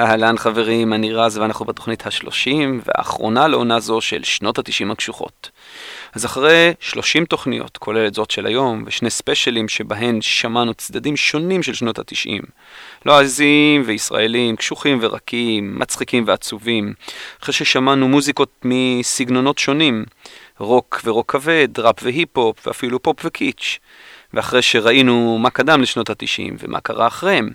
אהלן חברים, אני רז ואנחנו בתוכנית השלושים והאחרונה לעונה זו של שנות התשעים הקשוחות. אז אחרי 30 תוכניות, כולל את זאת של היום, ושני ספיישלים שבהן שמענו צדדים שונים של שנות התשעים, לועזיים וישראלים, קשוחים ורקים, מצחיקים ועצובים, אחרי ששמענו מוזיקות מסגנונות שונים, רוק ורוק כבד, ראפ והיפ-הופ, ואפילו פופ וקיץ', ואחרי שראינו מה קדם לשנות התשעים ומה קרה אחריהם,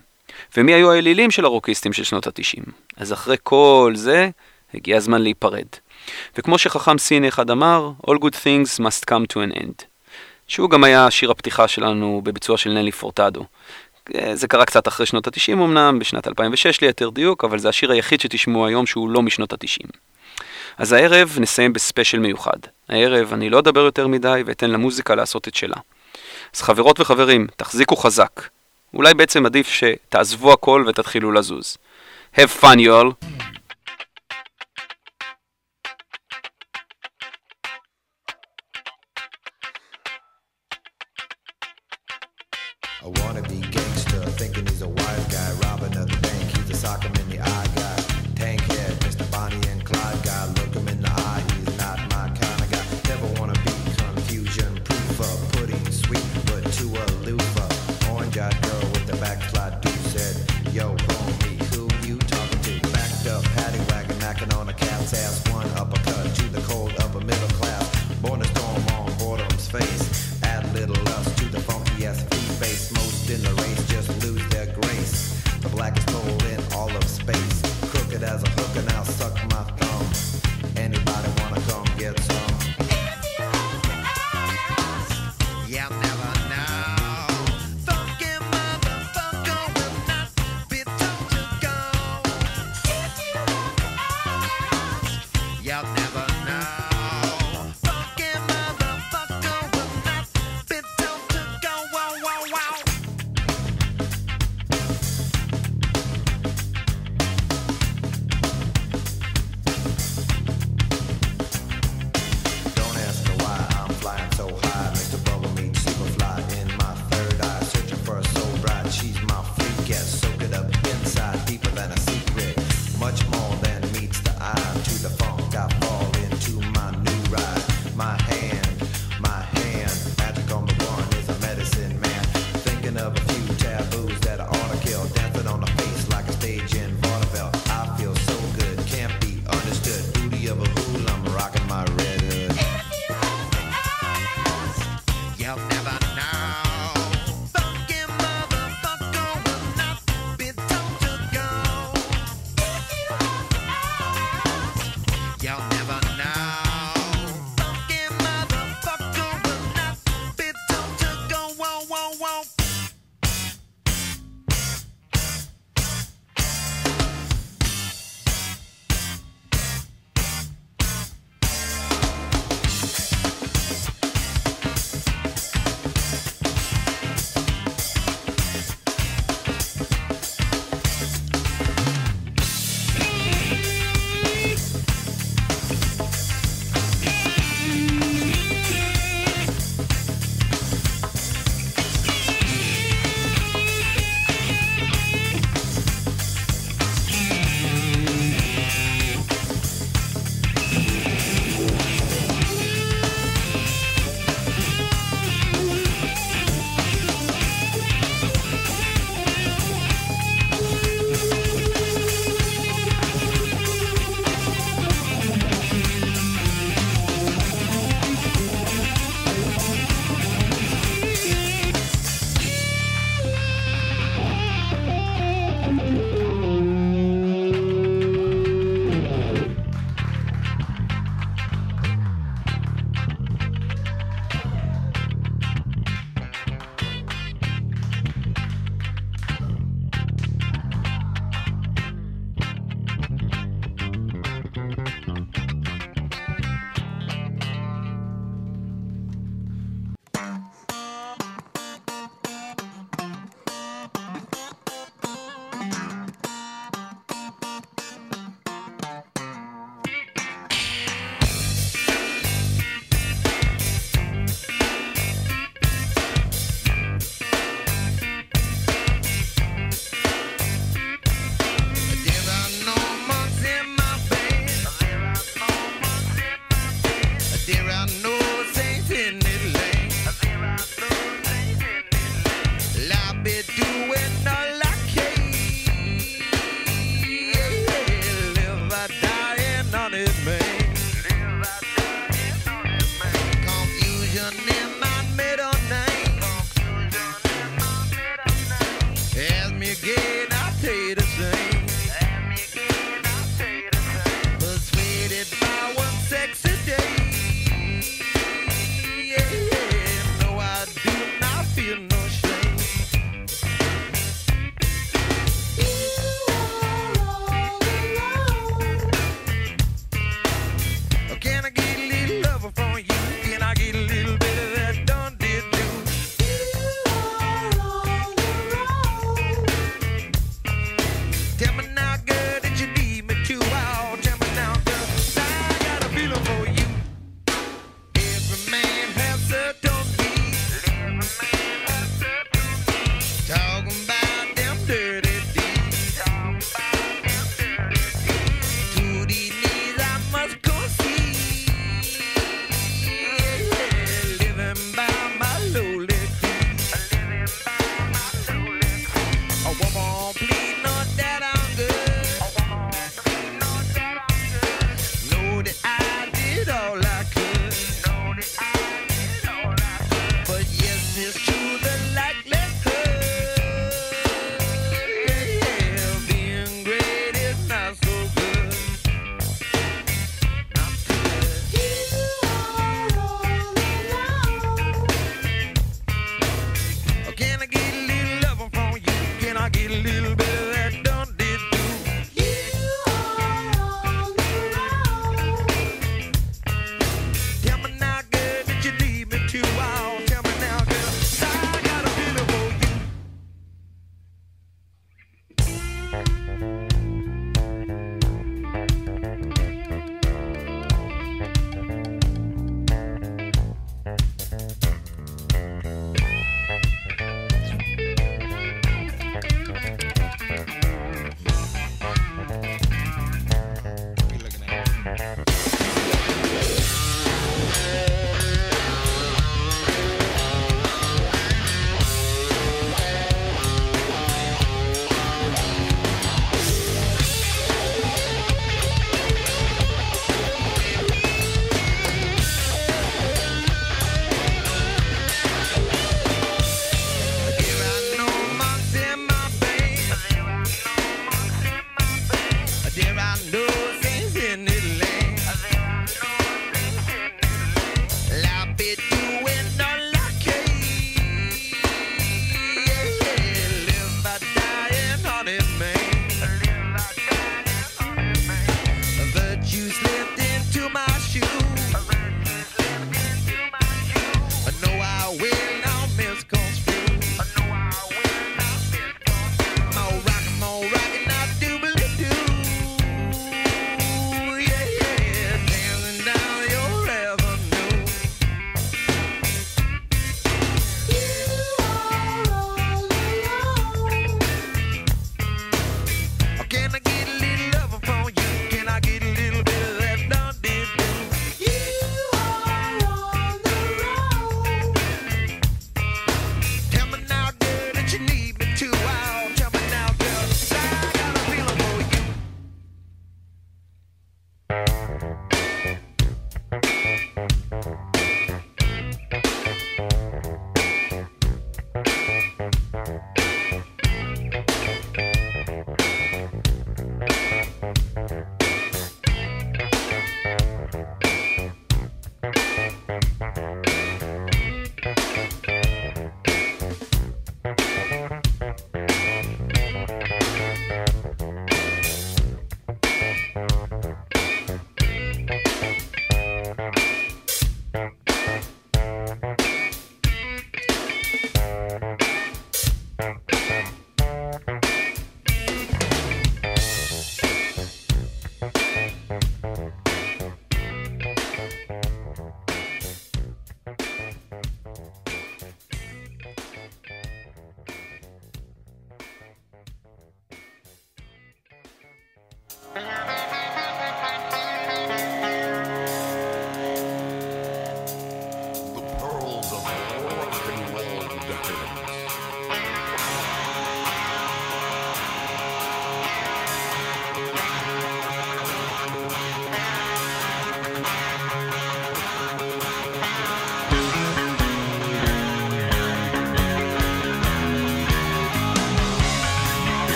ומי היו האלילים של הרוקיסטים של שנות התשעים. אז אחרי כל זה, הגיע הזמן להיפרד. וכמו שחכם סיני אחד אמר, All good things must come to an end. שהוא גם היה שיר הפתיחה שלנו בביצוע של נלי פורטדו. זה קרה קצת אחרי שנות ה-90 אמנם, בשנת 2006 ליתר דיוק, אבל זה השיר היחיד שתשמעו היום שהוא לא משנות ה-90. אז הערב נסיים בספיישל מיוחד. הערב אני לא אדבר יותר מדי ואתן למוזיקה לעשות את שלה. אז חברות וחברים, תחזיקו חזק. אולי בעצם עדיף שתעזבו הכל ותתחילו לזוז. Have fun, you all.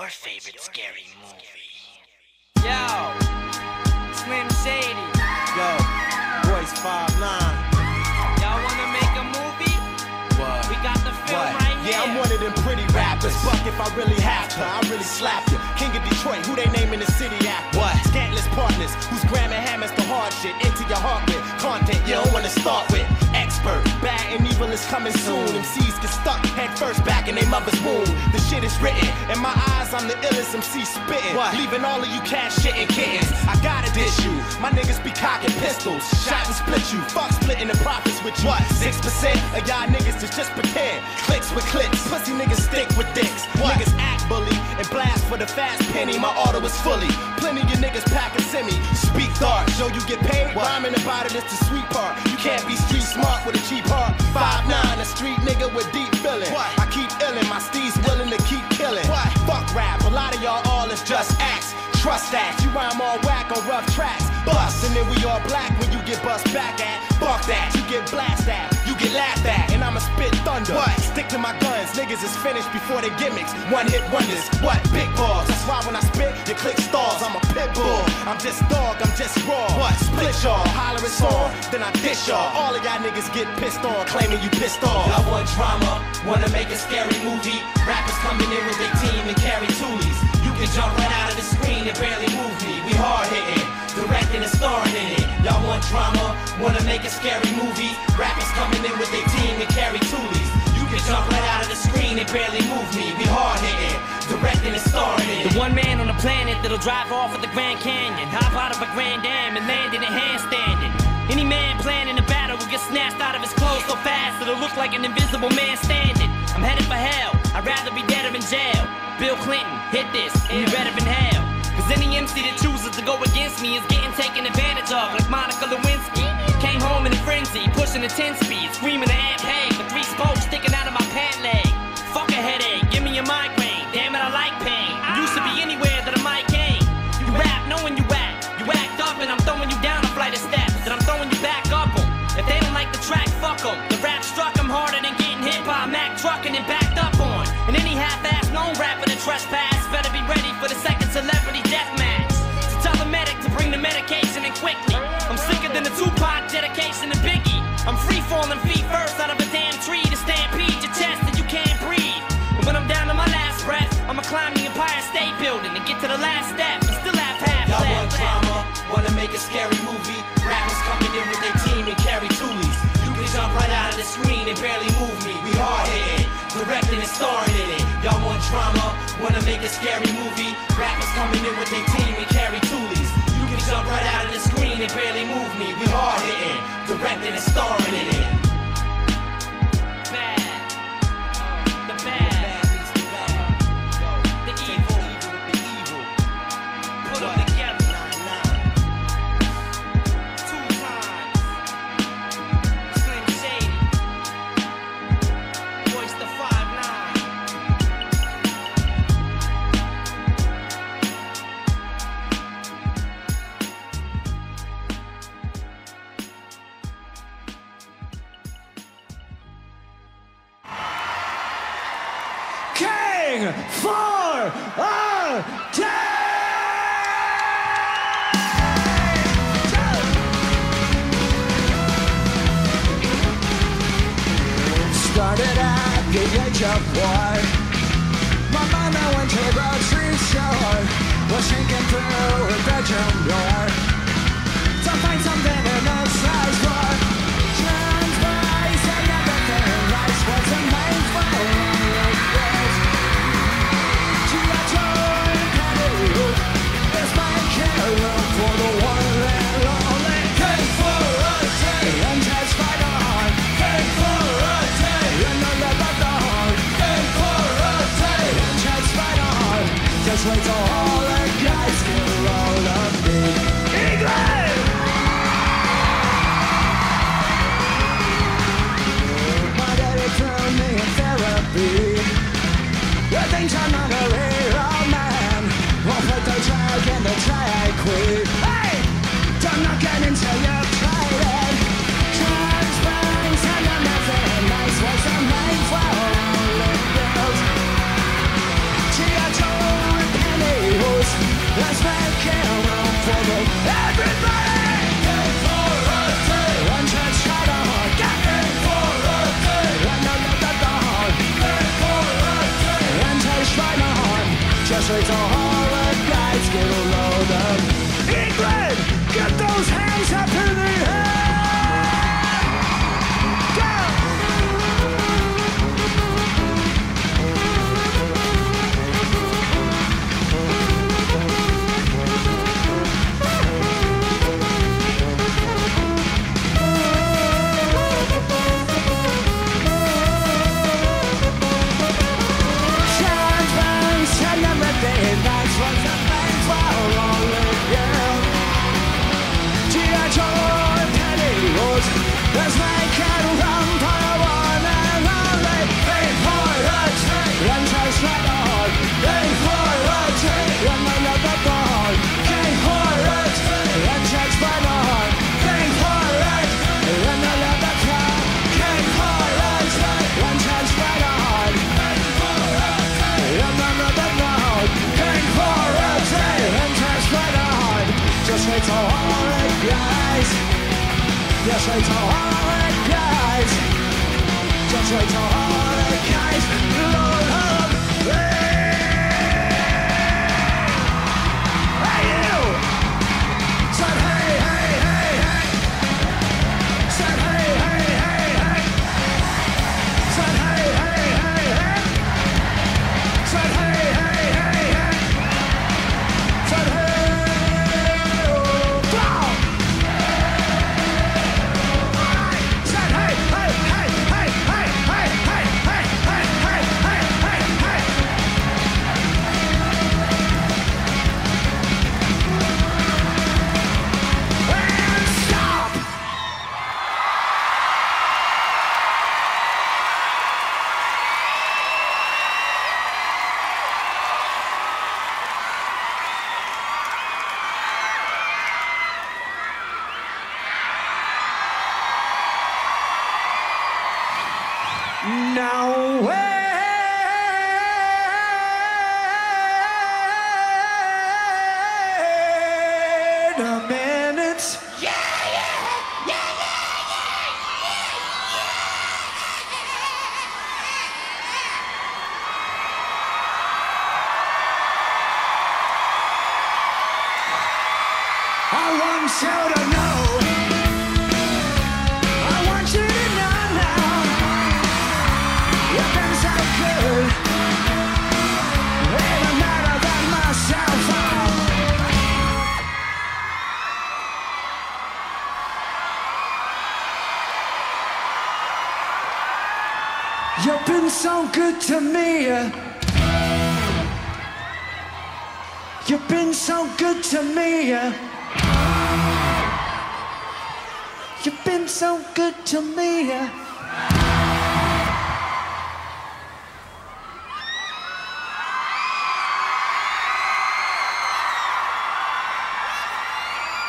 Your favorite scary movie? Yo, Slim Shady. Yo, Royce 5'9. Y'all wanna make a movie? What? We got the film What? right Yeah, I'm one of them pretty rappers. Fuck if I really have to, I really slap you. King of Detroit, who they naming the city after? What? Scantless partners, who's grammar hammers the hard shit into your heart with content you don't wanna start with. Expert, bad and evil is coming soon. MCs get stuck head first back in their mother's womb. The shit is written. In my eyes, I'm the illest MC spitting. What? Leaving all of you cash shitting kittens. I gotta dish you. My niggas be cocking pistols. Shot and split you. Fuck splitting the profits with you. What? 6% of y'all niggas is just pretend. Clicks with clicks. Pussy niggas stick with dicks. What? Niggas act bully and blast for the fast penny. My order is fully. Plenty of niggas pack a semi. Speak dark. Show you get paid. Rhyming about it is the sweet part. You can't be street smart with a cheap heart. Five nine, a street nigga with deep feeling. What? I keep illin', my steez willing to keep killing. What? Fuck rap, a lot of y'all all is just acts. Trust that, you rhyme all whack on rough tracks. Bust, and then we all black when you get bust back at. Fuck that, you get blast at, you get laughed at, and I'ma spit thunder. What? Stick to my guns, niggas is finished before they gimmicks. One hit wonders, what? Big balls. That's why when I spit, your click stalls. I'm a pit bull. I'm just dog, I'm just raw. What? Split y'all, holler it's on, then I dish y'all. All of y'all niggas get pissed on, claiming you pissed off. I want drama, wanna make a scary movie. Rappers coming in with their team and carry toolies. You can jump right out of the screen and barely move me. We hard hitting, directing and starring in it. Y'all want drama, wanna make a scary movie. Rappers coming in with their team and carry toolies. You can jump right out of the screen and barely move me. We hard hitting, directing and starring in it. The one man on the planet that'll drive off of the Grand Canyon, hop out of a Grand Am and land in a handstanding. Any man planning a battle will get snatched out of his clothes so fast it'll look like an invisible man standing. I'm headed for hell. I'd rather be dead or in jail. Bill Clinton, hit this, and you better inhale. Cause any MC that chooses to go against me is getting taken advantage of, like Monica Lewinsky. Came home in a frenzy, pushing a 10 speed, screaming to Aunt Peg with three spokes sticking out of my pant leg. Fuck a headache, give me a migraine. Medication in quickly. I'm sicker than the Tupac dedication to Biggie. I'm free falling feet first out of a damn tree to stampede your chest and you can't breathe. And when I'm down to my last breath, I'ma climb the Empire State Building and get to the last step and still have half Y'all want drama, wanna make a scary movie. Rappers coming in with their team and carry toolies. You can jump right out of the screen and barely move me. We hard hitting, directing and starring in it. Y'all want drama, wanna make a scary movie. Rappers coming in with their team and carry the barely move me. We hard hitting, directing and starring in it. Of one. My mama went to the grocery store. Was shaking through her bedroom door to find something Just wait till all the guys get rolled up me. England! My daddy threw me in therapy. The things are not a real man. Won't put the drag in the drag queen. Straight to horror guys, get along. hate all the guys. Just hate all the guys. Just hate all the guys. good to me. You've been so good to me.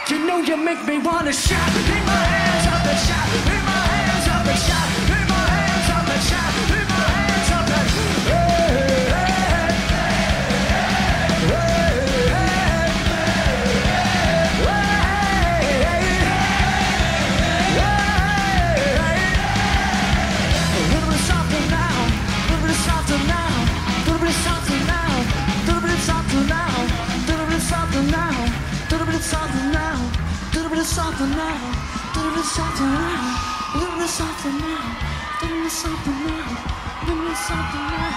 You know you make me wanna shout. Keep my hands up and shout. something now. Little bit something now. Little bit something now. Little bit something now. Little bit something now.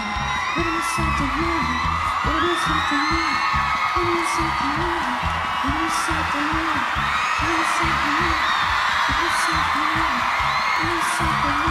Little bit something now. Little bit something now. Little bit something now. Little bit something now. Little bit something now. Little bit something now. Little bit something now.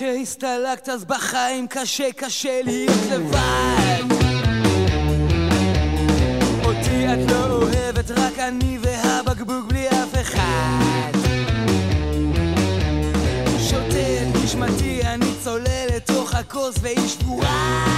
שהסתלקת אז בחיים קשה קשה להיות לבד. אותי את לא אוהבת רק אני והבקבוק בלי אף אחד. שותה את נשמתי אני צולל לתוך הכוס והיא שבועה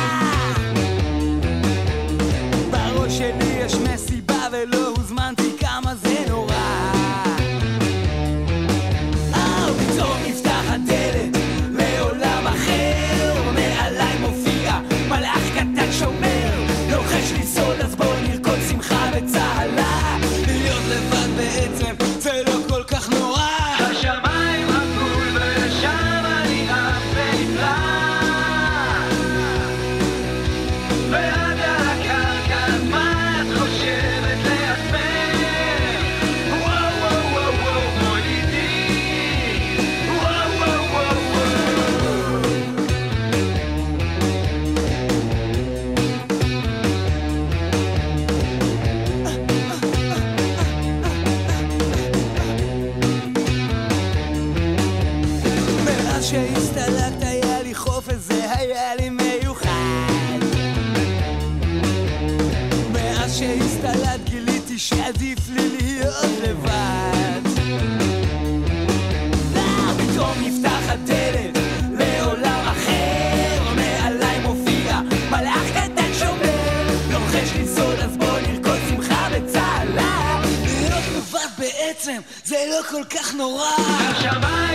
no ar.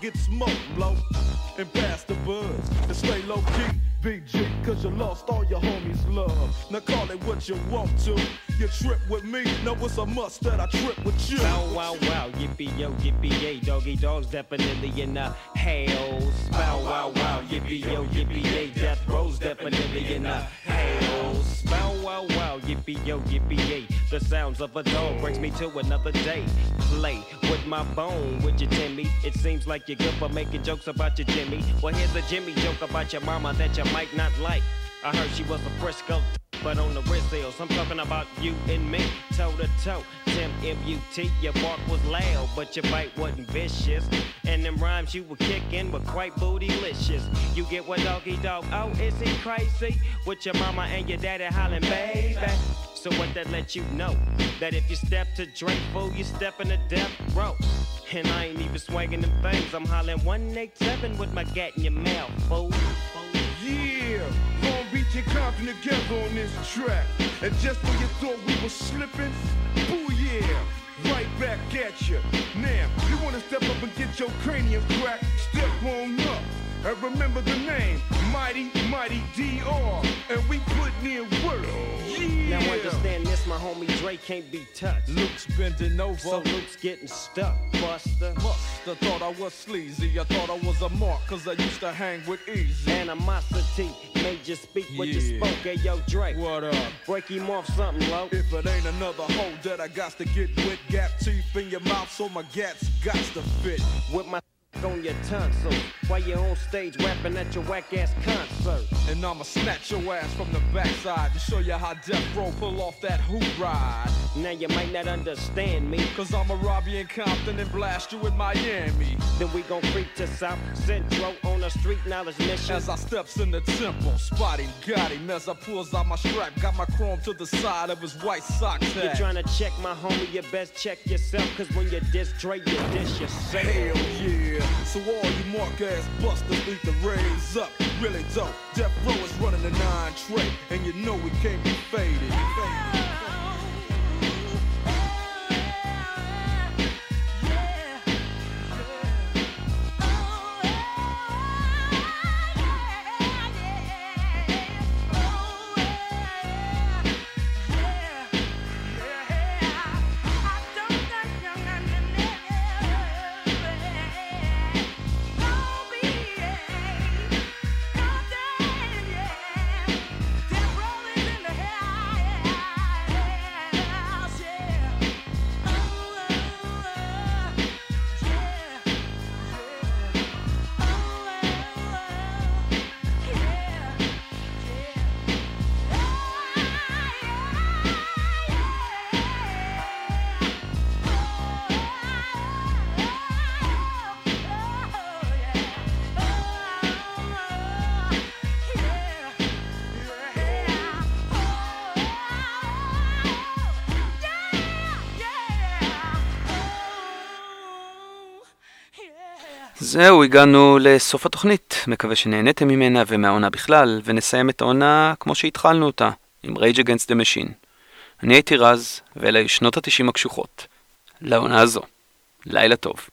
get smoked, blow, and pass the buzz. And stay low key, BG, cause you lost all your homies' love. Now call it what you want to. You trip with me, no, it's a must that I trip with you. Wow, wow, wow, yippee yo, yippee yay, Doggy Dogg's definitely in the hails. Bow, wow, wow, yippee yo, yippee yay, Death Row's definitely in the hails yippee yo, yippee yay. The sounds of a dog brings me to another day. Play with my bone, would you, Timmy? It seems like you're good for making jokes about your Jimmy. Well, here's a Jimmy joke about your mama that you might not like. I heard she was a Frisco but on the wrist sales. I'm talking about you and me, toe to toe. Tim M-U-T, your bark was loud, but your bite wasn't vicious. And them rhymes you were kicking were quite bootylicious. You get what Doggy Dogg, oh, is he crazy? With your mama and your daddy hollering, baby. So what that let you know? That if you step to Drake, fool, you step in the death row. And I ain't even swinging them things. I'm hollering 187 with my gat in your mouth, fool. Yeah, Beach and Compton together on this track. And just when you thought we were slipping, boo yeah, right back at you. Now, you wanna step up and get your cranium cracked? Step on up. And remember the name, Mighty Mighty DR. And we putting in work. Yeah. Now understand this, my homie Dre can't be touched. Luke's bending over. So Luke's getting stuck, Buster. Musta thought I was sleazy. I thought I was a mark, cause I used to hang with Eazy. Animosity made you speak what you spoke. Hey, yo, Dre. What up? Break him off something, low. If it ain't another hole that I got to get with, gap teeth in your mouth, so my gats got to fit. With my on your tonsils while you're on stage rapping at your whack ass concert. And I'ma snatch your ass from the backside to show you how Death Row pull off that hoop ride. Now you might not understand me. Cause I'ma rob you in Compton and blast you in Miami. Then we gon' creep to South Central on a street knowledge mission. As I steps in the temple, spotting got him as I pulls out my strap, got my chrome to the side of his white sock You're tag. trying to check my homie, you best check yourself. Cause when you diss Dre, you diss yourself. Hell yeah. So all you mark ass busters need to raise up. Really dope. Death Row is running the nine tray, and you know we can't be faded. זהו, הגענו לסוף התוכנית. מקווה שנהניתם ממנה ומהעונה בכלל, ונסיים את העונה כמו שהתחלנו אותה, עם Rage Against the Machine. אני הייתי רז, ואלה היו שנות התשעים הקשוחות. לעונה הזו. לילה טוב.